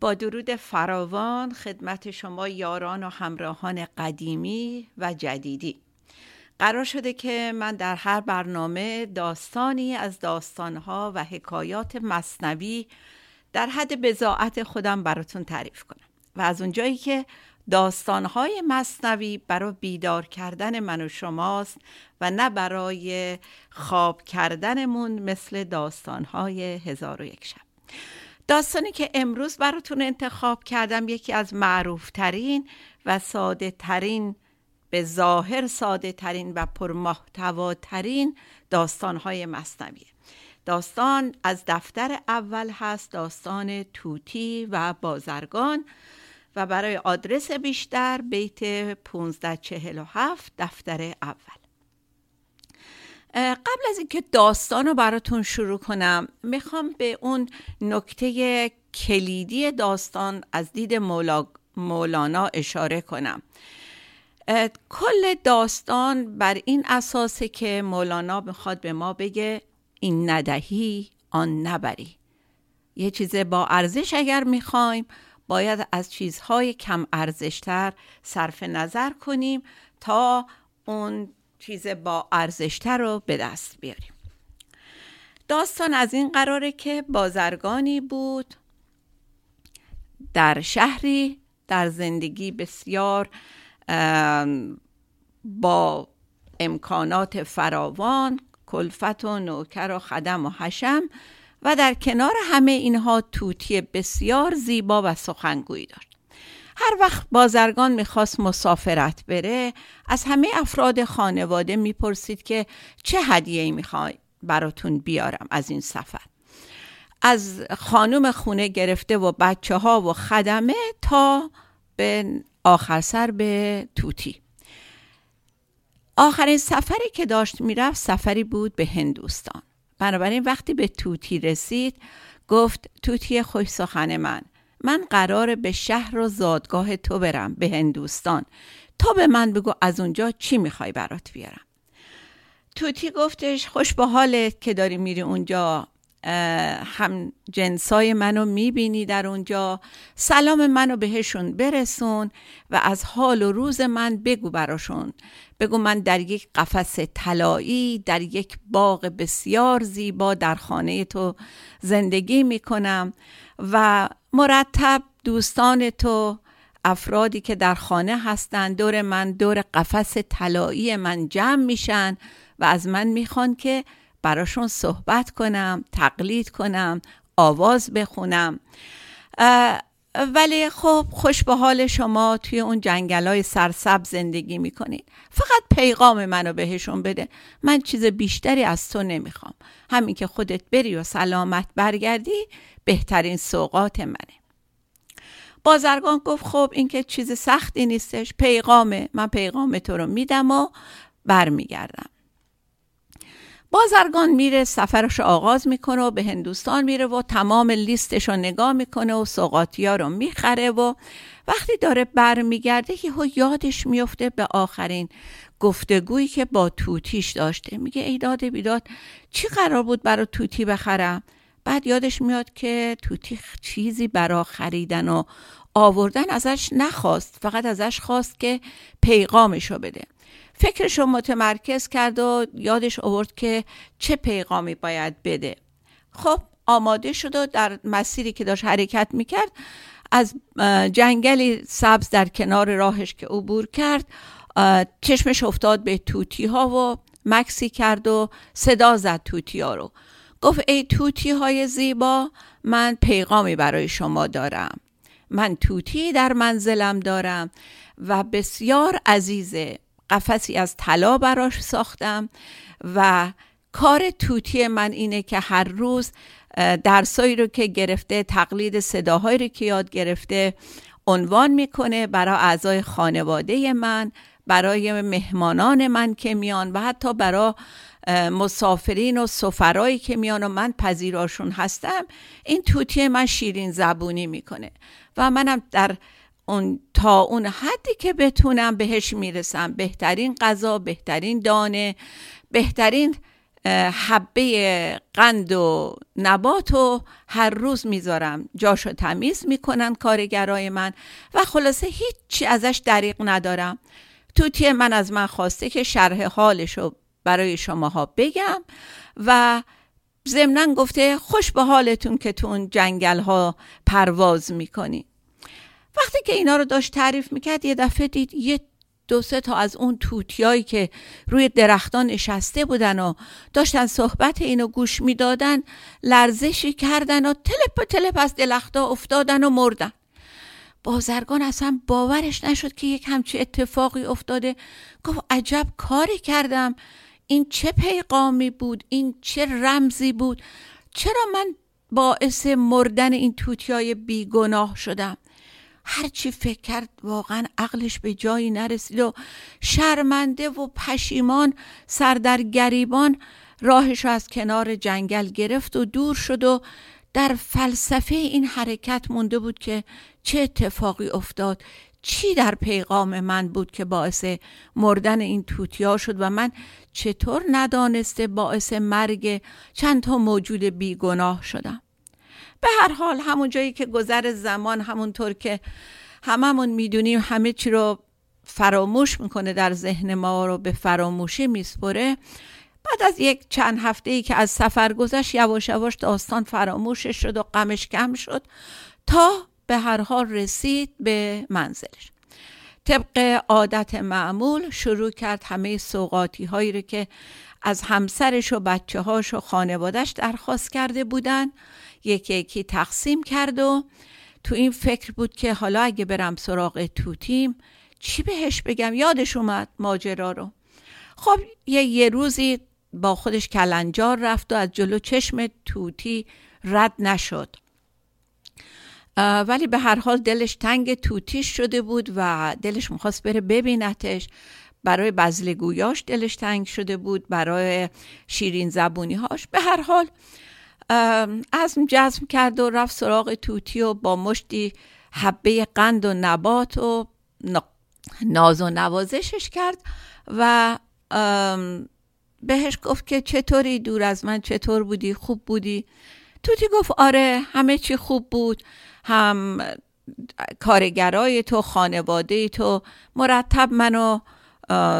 با درود فراوان خدمت شما یاران و همراهان قدیمی و جدیدی. قرار شده که من در هر برنامه داستانی از داستانها و حکایات مصنوی در حد بزاعت خودم براتون تعریف کنم و از اونجایی که داستانهای مصنوی برای بیدار کردن من و شماست و نه برای خواب کردنمون مثل داستانهای هزار و یک شب. داستانی که امروز براتون انتخاب کردم یکی از معروف ترین و ساده ترین به ظاهر ساده ترین و پرمحتواترین داستانهای مصنویه. داستان از دفتر اول هست داستان توتی و بازرگان و برای آدرس بیشتر بیت 1547 دفتر اول. قبل از اینکه داستان رو براتون شروع کنم می‌خوام به اون نکته کلیدی داستان از دید مولا... مولانا اشاره کنم. کل داستان بر این اساسه که مولانا می‌خواد به ما بگه این ندهی آن نبری. یه چیز با ارزش اگر می‌خوایم باید از چیزهای کم ارزشتر صرف نظر کنیم تا اون چیز با ارزشتر رو به دست بیاریم. داستان از این قراره که بازرگانی بود در شهری در زندگی بسیار با امکانات فراوان کلفت و نوکر و خدم و حشم و در کنار همه اینها توتی بسیار زیبا و سخنگویی داشت. هر وقت بازرگان می‌خواست مسافرت بره از همه افراد خانواده می‌پرسید که چه هدیه ای می‌خوای براتون بیارم از این سفر. از خانم خونه گرفته و بچه ها و خدمه تا به آخر سر به توتی. آخرین سفری که داشت می‌رفت سفری بود به هندوستان. بنابراین وقتی به توتی رسید گفت توتی خوش سخن من. من قرار به شهر و زادگاه تو برم به هندوستان. تو به من بگو از اونجا چی می‌خوای برات بیارم. توتی گفتش خوش به حالت که داری میری اونجا. هم جنسای منو می‌بینی در اونجا. سلام منو بهشون برسون و از حال و روز من بگو براشون. بگو من در یک قفس طلایی در یک باغ بسیار زیبا در خانه تو زندگی می‌کنم و مرتب دوستان تو افرادی که در خانه هستند دور من دور قفس طلایی من جمع میشن و از من می‌خوان که براشون صحبت کنم تقلید کنم آواز بخونم. ولی خب خوش به حال شما توی اون جنگل های سرسب زندگی می‌کنید. فقط پیغام منو بهشون بده. من چیز بیشتری از تو نمی‌خوام. همین که خودت بری و سلامت برگردی بهترین سوقات منه. بازرگان گفت خب این که چیز سختی نیستش. پیغامه من پیغام تو رو میدم و برمیگردم. بازرگان میره سفرش آغاز می‌کنه و به هندوستان میره و تمام لیستش رو نگاه می‌کنه و سوقاتی ها رو می‌خره و وقتی داره برمیگرده یهو یادش میفته به آخرین گفتگویی که با توتیش داشته. میگه ای داده بیداد چی قرار بود برای توتی بخرم؟ بعد یادش میاد که توتی چیزی برا خریدن و آوردن ازش نخواست فقط ازش خواست که پیغامشو بده. فکرش رو متمرکز کرد و یادش آورد که چه پیغامی باید بده. خب آماده شد و در مسیری که داشت حرکت می‌کرد از جنگلی سبز در کنار راهش که عبور کرد چشمش افتاد به توتی ها و مکسی کرد و صدا زد توتی ها رو. گفت ای توتی های زیبا من پیغامی برای شما دارم. من توتی در منزلم دارم و بسیار عزیزه. قفسی از طلا براش ساختم و کار توتی من اینه که هر روز درسایی رو که گرفته تقلید صداهایی رو که یاد گرفته عنوان می‌کنه برای اعضای خانواده من برای مهمانان من که میان و حتی برای مسافرین و سفرایی که میان و من پذیراشون هستم. این توتی من شیرین زبونی می‌کنه و منم در اون تا اون حدی که بتونم بهش می‌رسم. بهترین غذا بهترین دانه بهترین حبه قند و نبات و هر روز می‌ذارم. جاشو تمیز می‌کنن کارگرای من و خلاصه هیچی ازش دریق ندارم. توتی من از من خواسته که شرح حالشو برای شماها بگم و ضمنا گفته خوش به حالتون که تو اون جنگل ها پرواز می‌کنی. وقتی که اینا رو داشت تعریف می‌کرد یه دفعه دید یه دو سه تا از اون توتیایی که روی درختان نشسته بودن و داشتن صحبت اینو گوش می‌دادن لرزشی کردن و تلپ تلپ از درختها افتادن و مردن. بازرگان اصلا باورش نشد که یک همچی اتفاقی افتاده. گفت عجب کاری کردم. این چه پیغامی بود؟ این چه رمزی بود؟ چرا من باعث مردن این توتیای بیگناه شدم؟ هرچی فکر کرد واقعا عقلش به جایی نرسید و شرمنده و پشیمان سر در گریبان راهش از کنار جنگل گرفت و دور شد و در فلسفه این حرکت مونده بود که چه اتفاقی افتاد. چی در پیغام من بود که باعث مردن این توتیا شد و من چطور ندانسته باعث مرگ چند تا موجود بیگناه شدم؟ به هر حال همون جایی که گذر زمان همونطور که هممون می‌دونیم همه چی رو فراموش می‌کنه در ذهن ما رو به فراموشی میسپره. بعد از یک چند هفته ای که از سفر گذشت یواش یواش داستان فراموشش شد و غمش کم شد تا به هر حال رسید به منزلش طبق عادت معمول شروع کرد همه سوقاتی هایی رو که از همسرش و بچه هاش و خانوادش درخواست کرده بودن. یکی یکی تقسیم کرد و تو این فکر بود که حالا اگه برم سراغ توتیم چی بهش بگم؟ یادش اومد ماجرا رو. خب یه, یه روزی با خودش کلنجار رفت و از جلو چشم توتی رد نشد. ولی به هر حال دلش تنگ توتیش شده بود و دلش می‌خواست بره ببینتش. برای بزلگویاش دلش تنگ شده بود برای شیرین زبونی هاش به هر حال ازم جزم کرد و رفت سراغ توتی و با مشتی حبه قند و نبات و ناز و نوازشش کرد و بهش گفت که چطوری دور از من چطور بودی خوب بودی؟ توتی گفت آره همه چی خوب بود هم کارگرای تو خانواده تو مرتب منو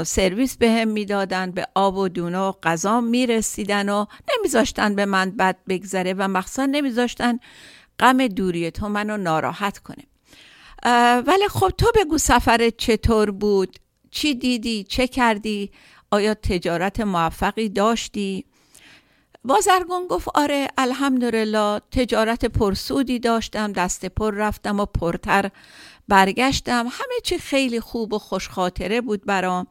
سرویس به هم می‌دادن به آب و دونه و غذا می‌رسیدن و نمیذاشتن به من بد بگذره و مخصوصا نمیذاشتن غم دوری تو منو ناراحت کنه. ولی خب تو بگو سفرت چطور بود؟ چی دیدی؟ چه کردی؟ آیا تجارت موفقی داشتی؟ بازرگان گفت آره الحمدلله تجارت پرسودی داشتم دست پر رفتم و پرتر برگشتم. همه چی خیلی خوب و خوشخاطره بود برام.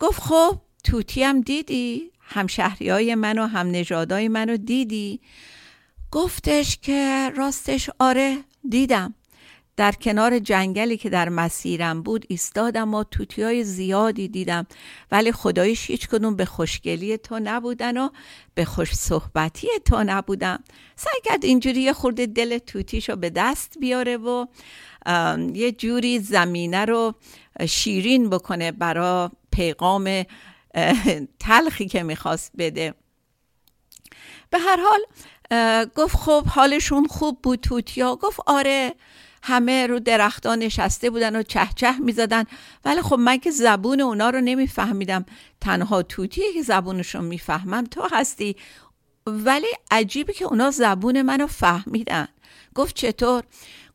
گفت خب توتی هم دیدی؟ همشهری های من و هم نژادای منو دیدی؟ گفتش که راستش آره دیدم. در کنار جنگلی که در مسیرم بود ایستادم و توتی های زیادی دیدم. ولی خدایش هیچ کدوم به خوشگلی تو نبودن و به خوش صحبتی تو نبودم سعی کرد اینجوری یه خورده دل توتیشو به دست بیاره و یه جوری زمینه رو شیرین بکنه برا پیغام تلخی که می‌خواست بده. به هر حال گفت خب حالشون خوب بود توتیا. گفت آره همه رو درختان نشسته بودن و چه چه می‌زدن. ولی خب من که زبون اونا رو نمیفهمیدم. تنها توتیه که زبونشون می‌فهمم. تو هستی. ولی عجیبه که اونا زبون منو فهمیدن. گفت چطور؟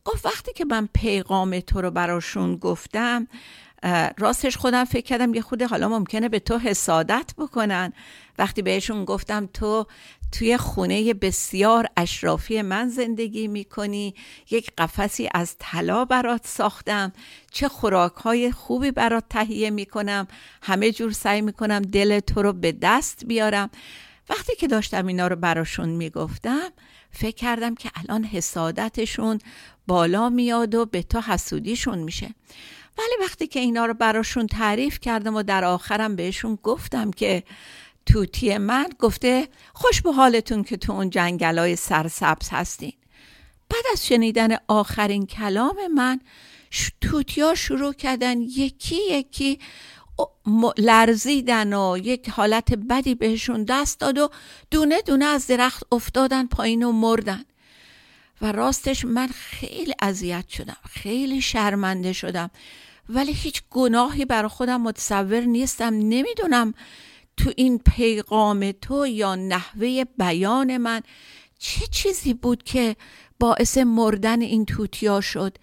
گفت وقتی که من پیغام تو رو براشون گفتم راستش خودم فکر کردم یه خود حالا ممکنه به تو حسادت بکنن. وقتی بهشون گفتم تو توی خونه بسیار اشرافی من زندگی می‌کنی یک قفسی از طلا برات ساختم چه خوراک های خوبی برات تهیه می‌کنم همه جور سعی می‌کنم دل تو رو به دست بیارم. وقتی که داشتم اینا رو براشون می‌گفتم فکر کردم که الان حسادتشون بالا میاد و به تو حسودیشون میشه. ولی وقتی که اینا رو براشون تعریف کردم و در آخرم بهشون گفتم که توتی من گفته خوش به حالتون که تو اون جنگلای سرسبز هستین. بعد از شنیدن آخرین کلام من توتیا شروع کردن یکی یکی لرزیدن و یک حالت بدی بهشون دست داد و دونه دونه از درخت افتادن پایین و مردن. و راستش من خیلی اذیت شدم خیلی شرمنده شدم. ولی هیچ گناهی برای خودم متصور نیستم. نمی‌دونم تو این پیغام تو یا نحوه بیان من چه چیزی بود که باعث مردن این توتیا شد.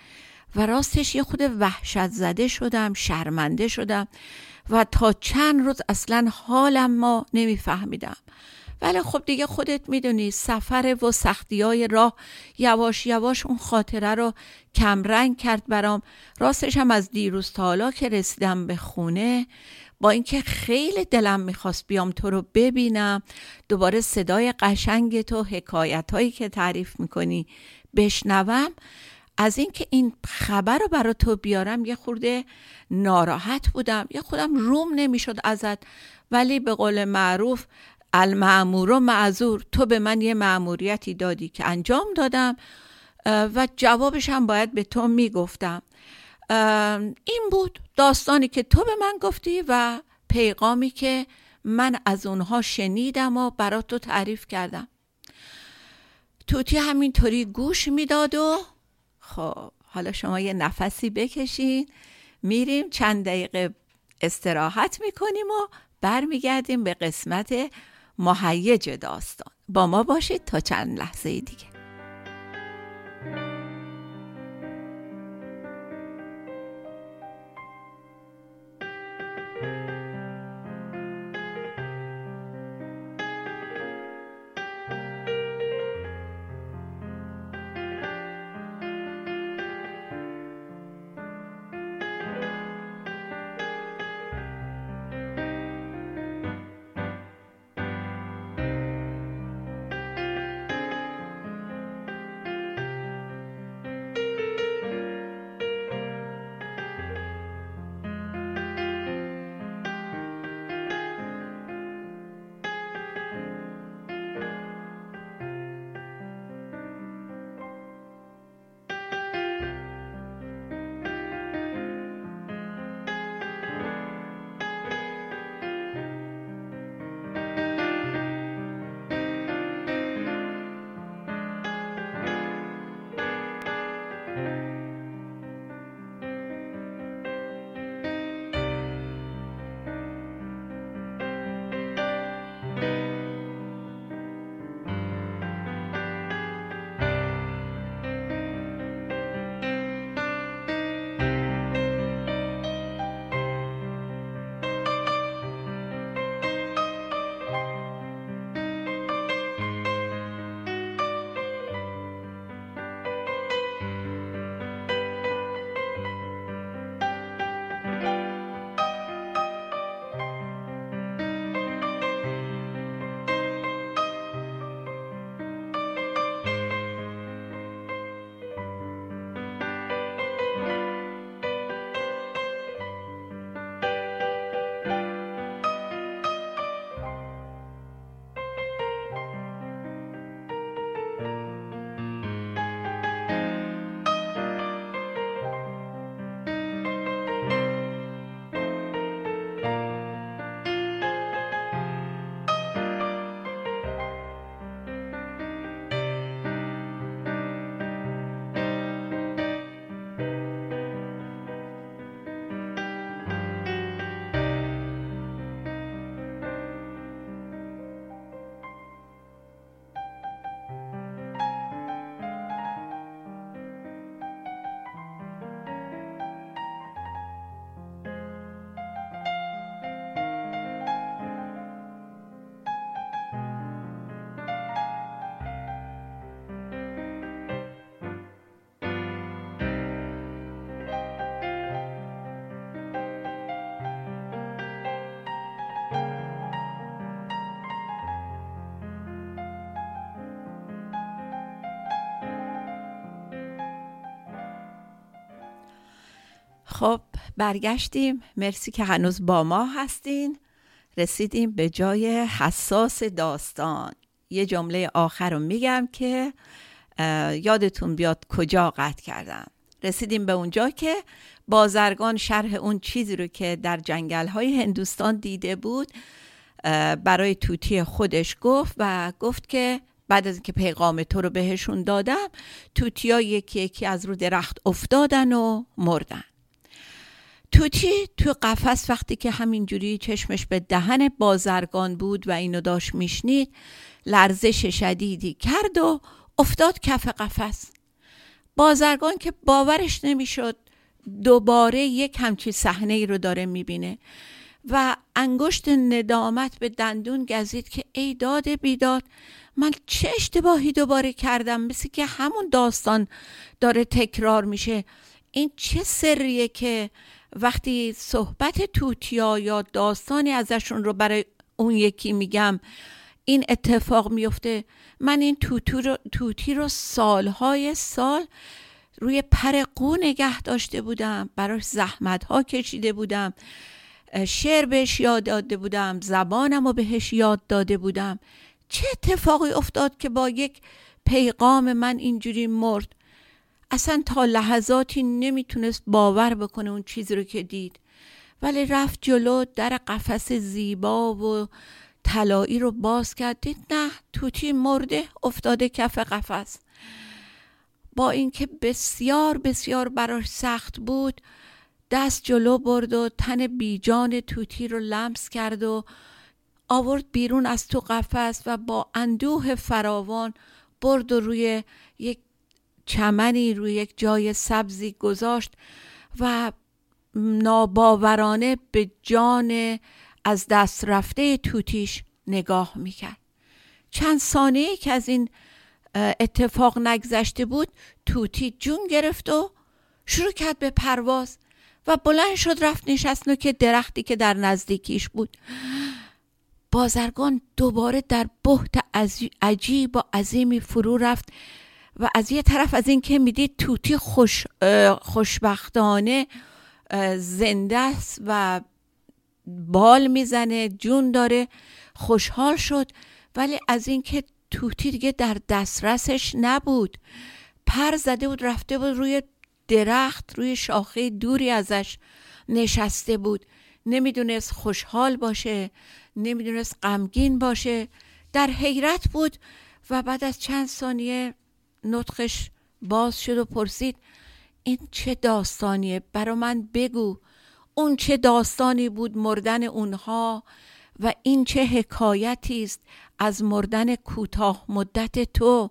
و راستش یه خود وحشت زده شدم شرمنده شدم. و تا چند روز اصلا حالم ما نمیفهمیدم. ولی خب دیگه خودت می‌دونی سفر و سختی های راه یواش یواش اون خاطره رو کمرنگ کرد برام. راستش هم از دیروز تا حالا که رسیدم به خونه با اینکه خیلی دلم می‌خواست بیام تو رو ببینم دوباره صدای قشنگ تو حکایت هایی که تعریف می‌کنی بشنوم. از اینکه این خبر رو برای تو بیارم یه خورده ناراحت بودم. یه خودم روم نمی‌شد ازت ولی به قول معروف المعمور و معذور. تو به من یه معموریتی دادی که انجام دادم و جوابش هم باید به تو می‌گفتم. این بود داستانی که تو به من گفتی و پیغامی که من از اونها شنیدم و برات تو تعریف کردم. توتی همینطوری گوش می‌داد و خب حالا شما یه نفسی بکشین. میریم چند دقیقه استراحت می‌کنیم و برمیگردیم به قسمت مهیج داستان. با ما باشید تا چند لحظه دیگه. خب برگشتیم. مرسی که هنوز با ما هستین. رسیدیم به جای حساس داستان. یه جمله آخر رو میگم که یادتون بیاد کجا قطع کردم. رسیدیم به اونجا که بازرگان شرح اون چیزی رو که در جنگل های هندوستان دیده بود برای توتی خودش گفت و گفت که بعد از اینکه پیغام تو رو بهشون دادم توتیا یکی یکی از رو درخت افتادن و مردن. توتی تو قفس وقتی که همینجوری چشمش به دهن بازرگان بود و اینو داشت میشنید لرزش شدیدی کرد و افتاد کف قفس. بازرگان که باورش نمی‌شد دوباره یک همچی صحنه ای رو داره می‌بینه و انگشت ندامت به دندون گزید که ای داده بیداد من چه اشتباهی دوباره کردم؟ مثل که همون داستان داره تکرار میشه. این چه سریه که وقتی صحبت توتیا یا داستانی ازشون رو برای اون یکی میگم این اتفاق میفته. من این رو، توتی رو سالهای سال روی پر قو نگه داشته بودم براش زحمت ها کشیده بودم شعر بهش یاد داده بودم زبانم رو بهش یاد داده بودم. چه اتفاقی افتاد که با یک پیغام من اینجوری مرد اصلا تا لحظاتی نمی‌تونست باور بکنه اون چیزی رو که دید. ولی رفت جلو در قفس زیبا و طلایی رو باز کرد. دید نه توتی مرده افتاده کف قفس. با اینکه بسیار بسیار براش سخت بود دست جلو برد و تن بیجان توتی رو لمس کرد و آورد بیرون از تو قفس و با اندوه فراوان برد و روی یک چمنی روی یک جای سبزی گذاشت و ناباورانه به جان از دست رفته توتیش نگاه می‌کرد. چند ثانیه که از این اتفاق نگذشته بود توتی جون گرفت و شروع کرد به پرواز و بلند شد رفت نشست که درختی که در نزدیکیش بود. بازرگان دوباره در بحت عجیب و عظیمی فرو رفت و از یه طرف از این که می‌دید توتی خوش خوشبختانه زنده است و بال می‌زنه جون داره خوشحال شد. ولی از اینکه توتی دیگه در دسترسش نبود. پر زده بود رفته بود روی درخت روی شاخه دوری ازش نشسته بود. نمی‌دونست خوشحال باشه نمی‌دونست غمگین باشه. در حیرت بود و بعد از چند ثانیه نطخش باز شد و پرسید این چه داستانیه؟ برا من بگو اون چه داستانی بود مردن اونها و این چه حکایتی است از مردن کوتاه مدت تو؟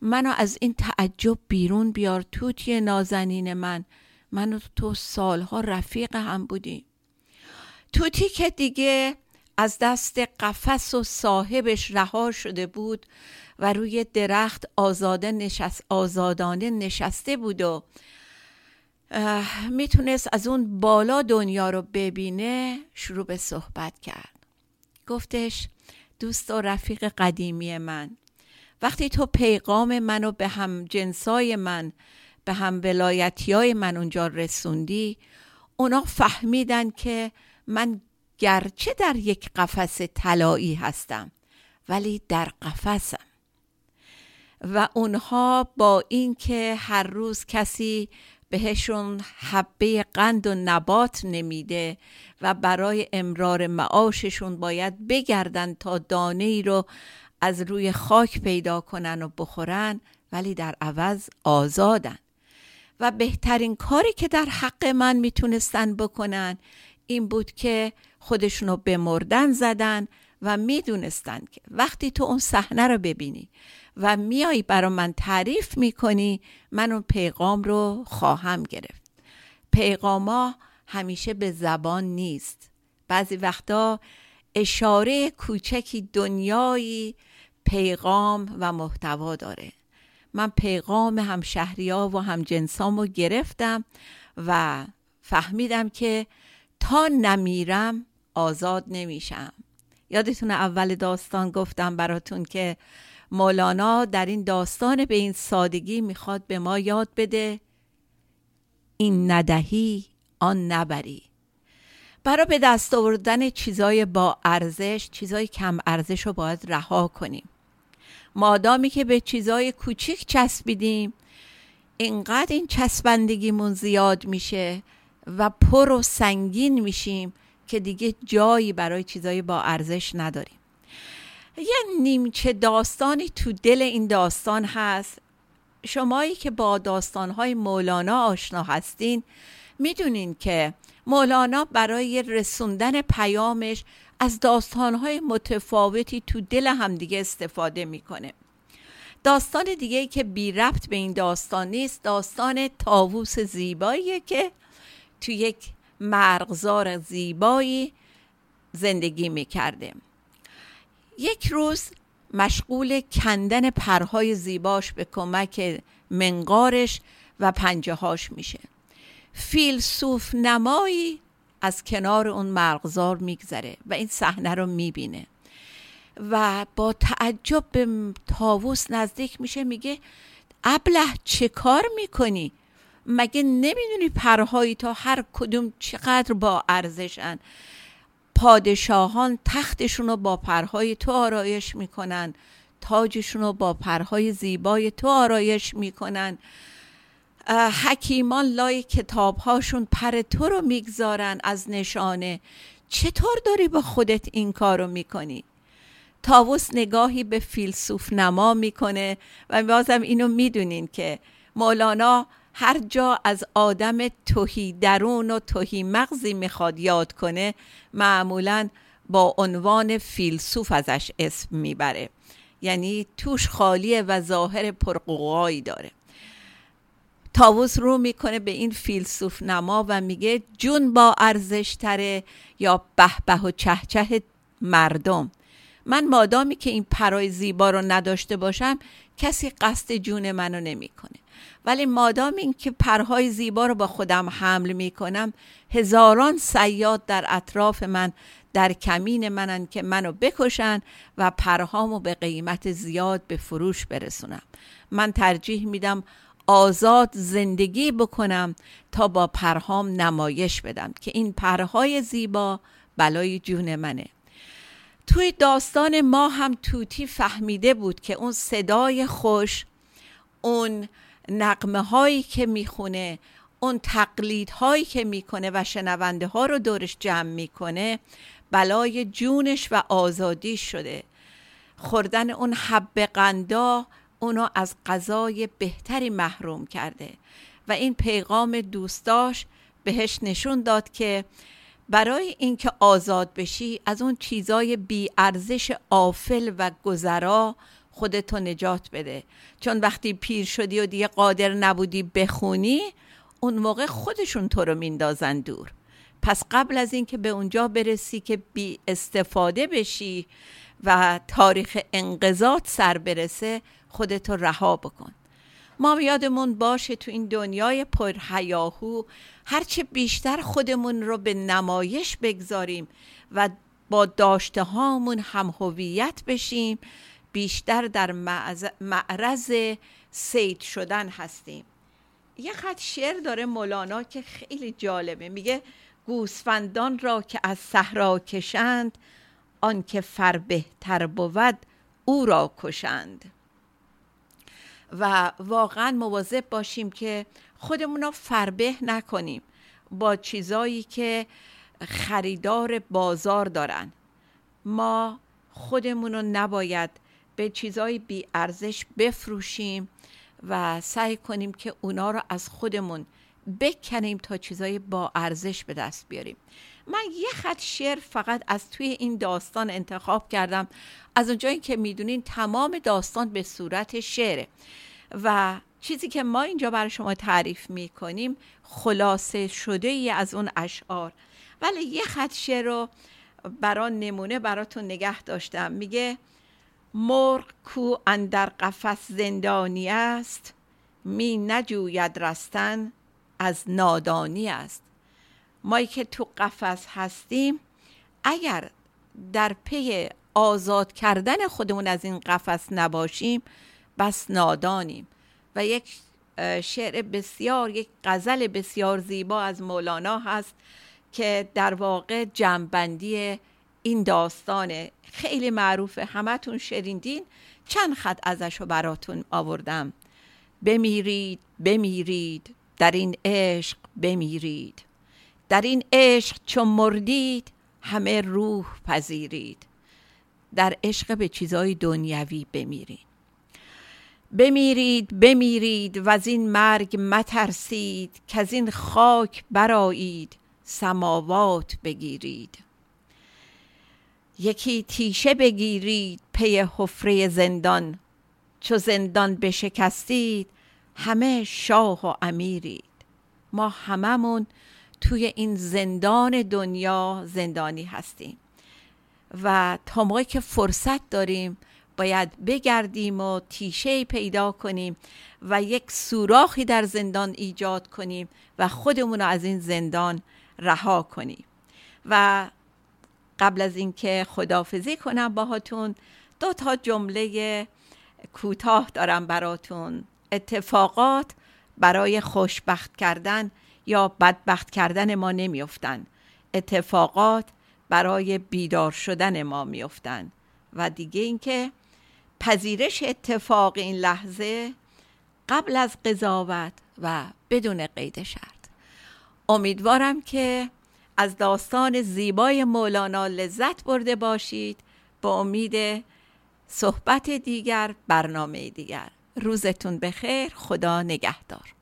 منو از این تعجب بیرون بیار توتی نازنین من. من و تو سالها رفیق هم بودیم. توتی که دیگه از دست قفس و صاحبش رها شده بود و روی درخت آزاده نشست آزادانه نشسته بود و می‌تونست از اون بالا دنیا رو ببینه شروع به صحبت کرد. گفتش دوست و رفیق قدیمی من وقتی تو پیغام منو به هم جنسای من به هم ولایتی های من اونجا رسوندی اونا فهمیدن که من گرچه در یک قفس طلایی هستم ولی در قفسم. و اونها با اینکه هر روز کسی بهشون حبه قند و نبات نمیده و برای امرار معاششون باید بگردن تا دانه ای رو از روی خاک پیدا کنن و بخورن ولی در عوض آزادن. و بهترین کاری که در حق من می‌تونستن بکنن این بود که خودشونو به مردن زدن و می‌دونستن که وقتی تو اون صحنه رو ببینی و میایی برا من تعریف می‌کنی من اون پیغام رو خواهم گرفت. پیغاما همیشه به زبان نیست. بعضی وقتا اشاره کوچکی دنیایی پیغام و محتوا داره. من پیغام هم شهریا و هم جنسام رو گرفتم و فهمیدم که تا نمیرم آزاد نمیشم. یادتون اول داستان گفتم براتون که مولانا در این داستان به این سادگی می‌خواد به ما یاد بده. این ندهی آن نبری. برای به دست آوردن چیزای با ارزش چیزای کم ارزش رو باید رها کنیم. مادامی که به چیزای کوچیک چسبیدیم اینقدر این چسبندگیمون زیاد میشه و پر و سنگین میشیم که دیگه جایی برای چیزای با ارزش نداریم. یه نیمچه داستانی تو دل این داستان هست. شمایی که با داستانهای مولانا آشنا هستین می‌دونین که مولانا برای رسوندن پیامش از داستانهای متفاوتی تو دل همدیگه استفاده می‌کنه. داستان دیگه که بی ربط به این داستان نیست داستان تاووس زیباییه که تو یک مرغزار زیبایی زندگی می‌کرده یک روز مشغول کندن پرهای زیباش به کمک منقارش و پنجه هاش میشه. فیلسوف نمایی از کنار اون مرغزار میگذره و این صحنه رو می‌بینه. و با تعجب به تاووس نزدیک میشه میگه ابله چه کار می‌کنی؟ مگه نمی‌دونی پرهایی تا هر کدوم چقدر با ارزشن پادشاهان تختشون رو با پرهای تو آرایش می‌کنن. تاجشون رو با پرهای زیبای تو آرایش می‌کنن. حکیمان لای کتابهاشون پر تو رو می‌گذارن از نشانه. چطور داری با خودت این کار رو می‌کنی؟ تاووس نگاهی به فیلسوف نما می‌کنه و بازم اینو می‌دونین که مولانا هر جا از آدم توهی درون و توهی مغزی می‌خواد یاد کنه معمولا با عنوان فیلسوف ازش اسم می‌بره. یعنی توش خالیه و ظاهر پرقوقایی داره. تاووس رو می‌کنه به این فیلسوف نما و میگه جون با ارزش تره یا به و چهچه مردم. من مادامی که این پرای زیبا رو نداشته باشم کسی قصد جون منو نمی‌کنه. ولی مادام این که پرهای زیبا رو با خودم حمل می‌کنم هزاران سیاد در اطراف من در کمین منن که منو بکشن و پرهامو به قیمت زیاد به فروش برسونم. من ترجیح میدم آزاد زندگی بکنم تا با پرهام نمایش بدم که این پرهای زیبا بلای جون منه. توی داستان ما هم توتی فهمیده بود که اون صدای خوش اون نقمه هایی که می‌خونه اون تقلید هایی که می‌کنه و شنونده ها رو دورش جمع می‌کنه بلای جونش و آزادی شده. خوردن اون حب قندا اونو از غذای بهتری محروم کرده. و این پیغام دوستاش بهش نشون داد که برای اینکه آزاد بشی از اون چیزای بی ارزش آفل و گذرا خودتو نجات بده. چون وقتی پیر شدی و دیگه قادر نبودی بخونی اون موقع خودشون تو رو میندازن دور. پس قبل از اینکه به اونجا برسی که بی استفاده بشی و تاریخ انقضات سر برسه خودتو رها بکن. ما یادمون باشه تو این دنیای پرهیاهو هرچه بیشتر خودمون رو به نمایش بگذاریم و با داشته هامون هم هویت بشیم بیشتر در معرض سید شدن هستیم. یه خط شعر داره مولانا که خیلی جالبه. میگه گوسفندان را که از صحرا کشند آنکه فر بهتر بود او را کشند. و واقعا مواظب باشیم که خودمون رو فربه نکنیم با چیزایی که خریدار بازار دارن. ما خودمون رو نباید به چیزای بی ارزش بفروشیم و سعی کنیم که اونا رو از خودمون بکنیم تا چیزای با ارزش به دست بیاریم. من یه خط شعر فقط از توی این داستان انتخاب کردم. از اونجایی که می‌دونین تمام داستان به صورت شعره. و چیزی که ما اینجا برای شما تعریف می‌کنیم خلاصه شده ای از اون اشعار. ولی یه خط شعر رو برا نمونه براتون نگه داشتم. میگه مرغ کو اندر قفس زندانی است می نجوید رستن از نادانی است. ما که تو قفس هستیم اگر در پی آزاد کردن خودمون از این قفس نباشیم بس نادانیم. و یک شعر بسیار یک غزل بسیار زیبا از مولانا هست که در واقع جمعبندی این داستان خیلی معروفه همتون شریندین چند خط ازش رو براتون آوردم. بمیرید بمیرید در این عشق بمیرید. در این عشق چون مردید همه روح پذیرید. در عشق به چیزای دنیوی بمیرید. بمیرید بمیرید و از این مرگ مترسید که از این خاک برایید سماوات بگیرید. یکی تیشه بگیرید پی حفره زندان. چو زندان بشکستید همه شاه و امیرید. ما هممون توی این زندان دنیا زندانی هستیم. و تا موقعی که فرصت داریم باید بگردیم و تیشه پیدا کنیم و یک سوراخی در زندان ایجاد کنیم و خودمون رو از این زندان رها کنیم. و قبل از اینکه خدافزی کنم باهاتون دو تا جمله کوتاه دارم براتون. اتفاقات برای خوشبخت کردن یا بدبخت کردن ما نمیافتند اتفاقات برای بیدار شدن ما میافتند و دیگه اینکه پذیرش اتفاق این لحظه قبل از قضاوت و بدون قید شرط. امیدوارم که از داستان زیبای مولانا لذت برده باشید. با امید صحبت دیگر برنامه دیگر. روزتون بخیر خدا نگهدار.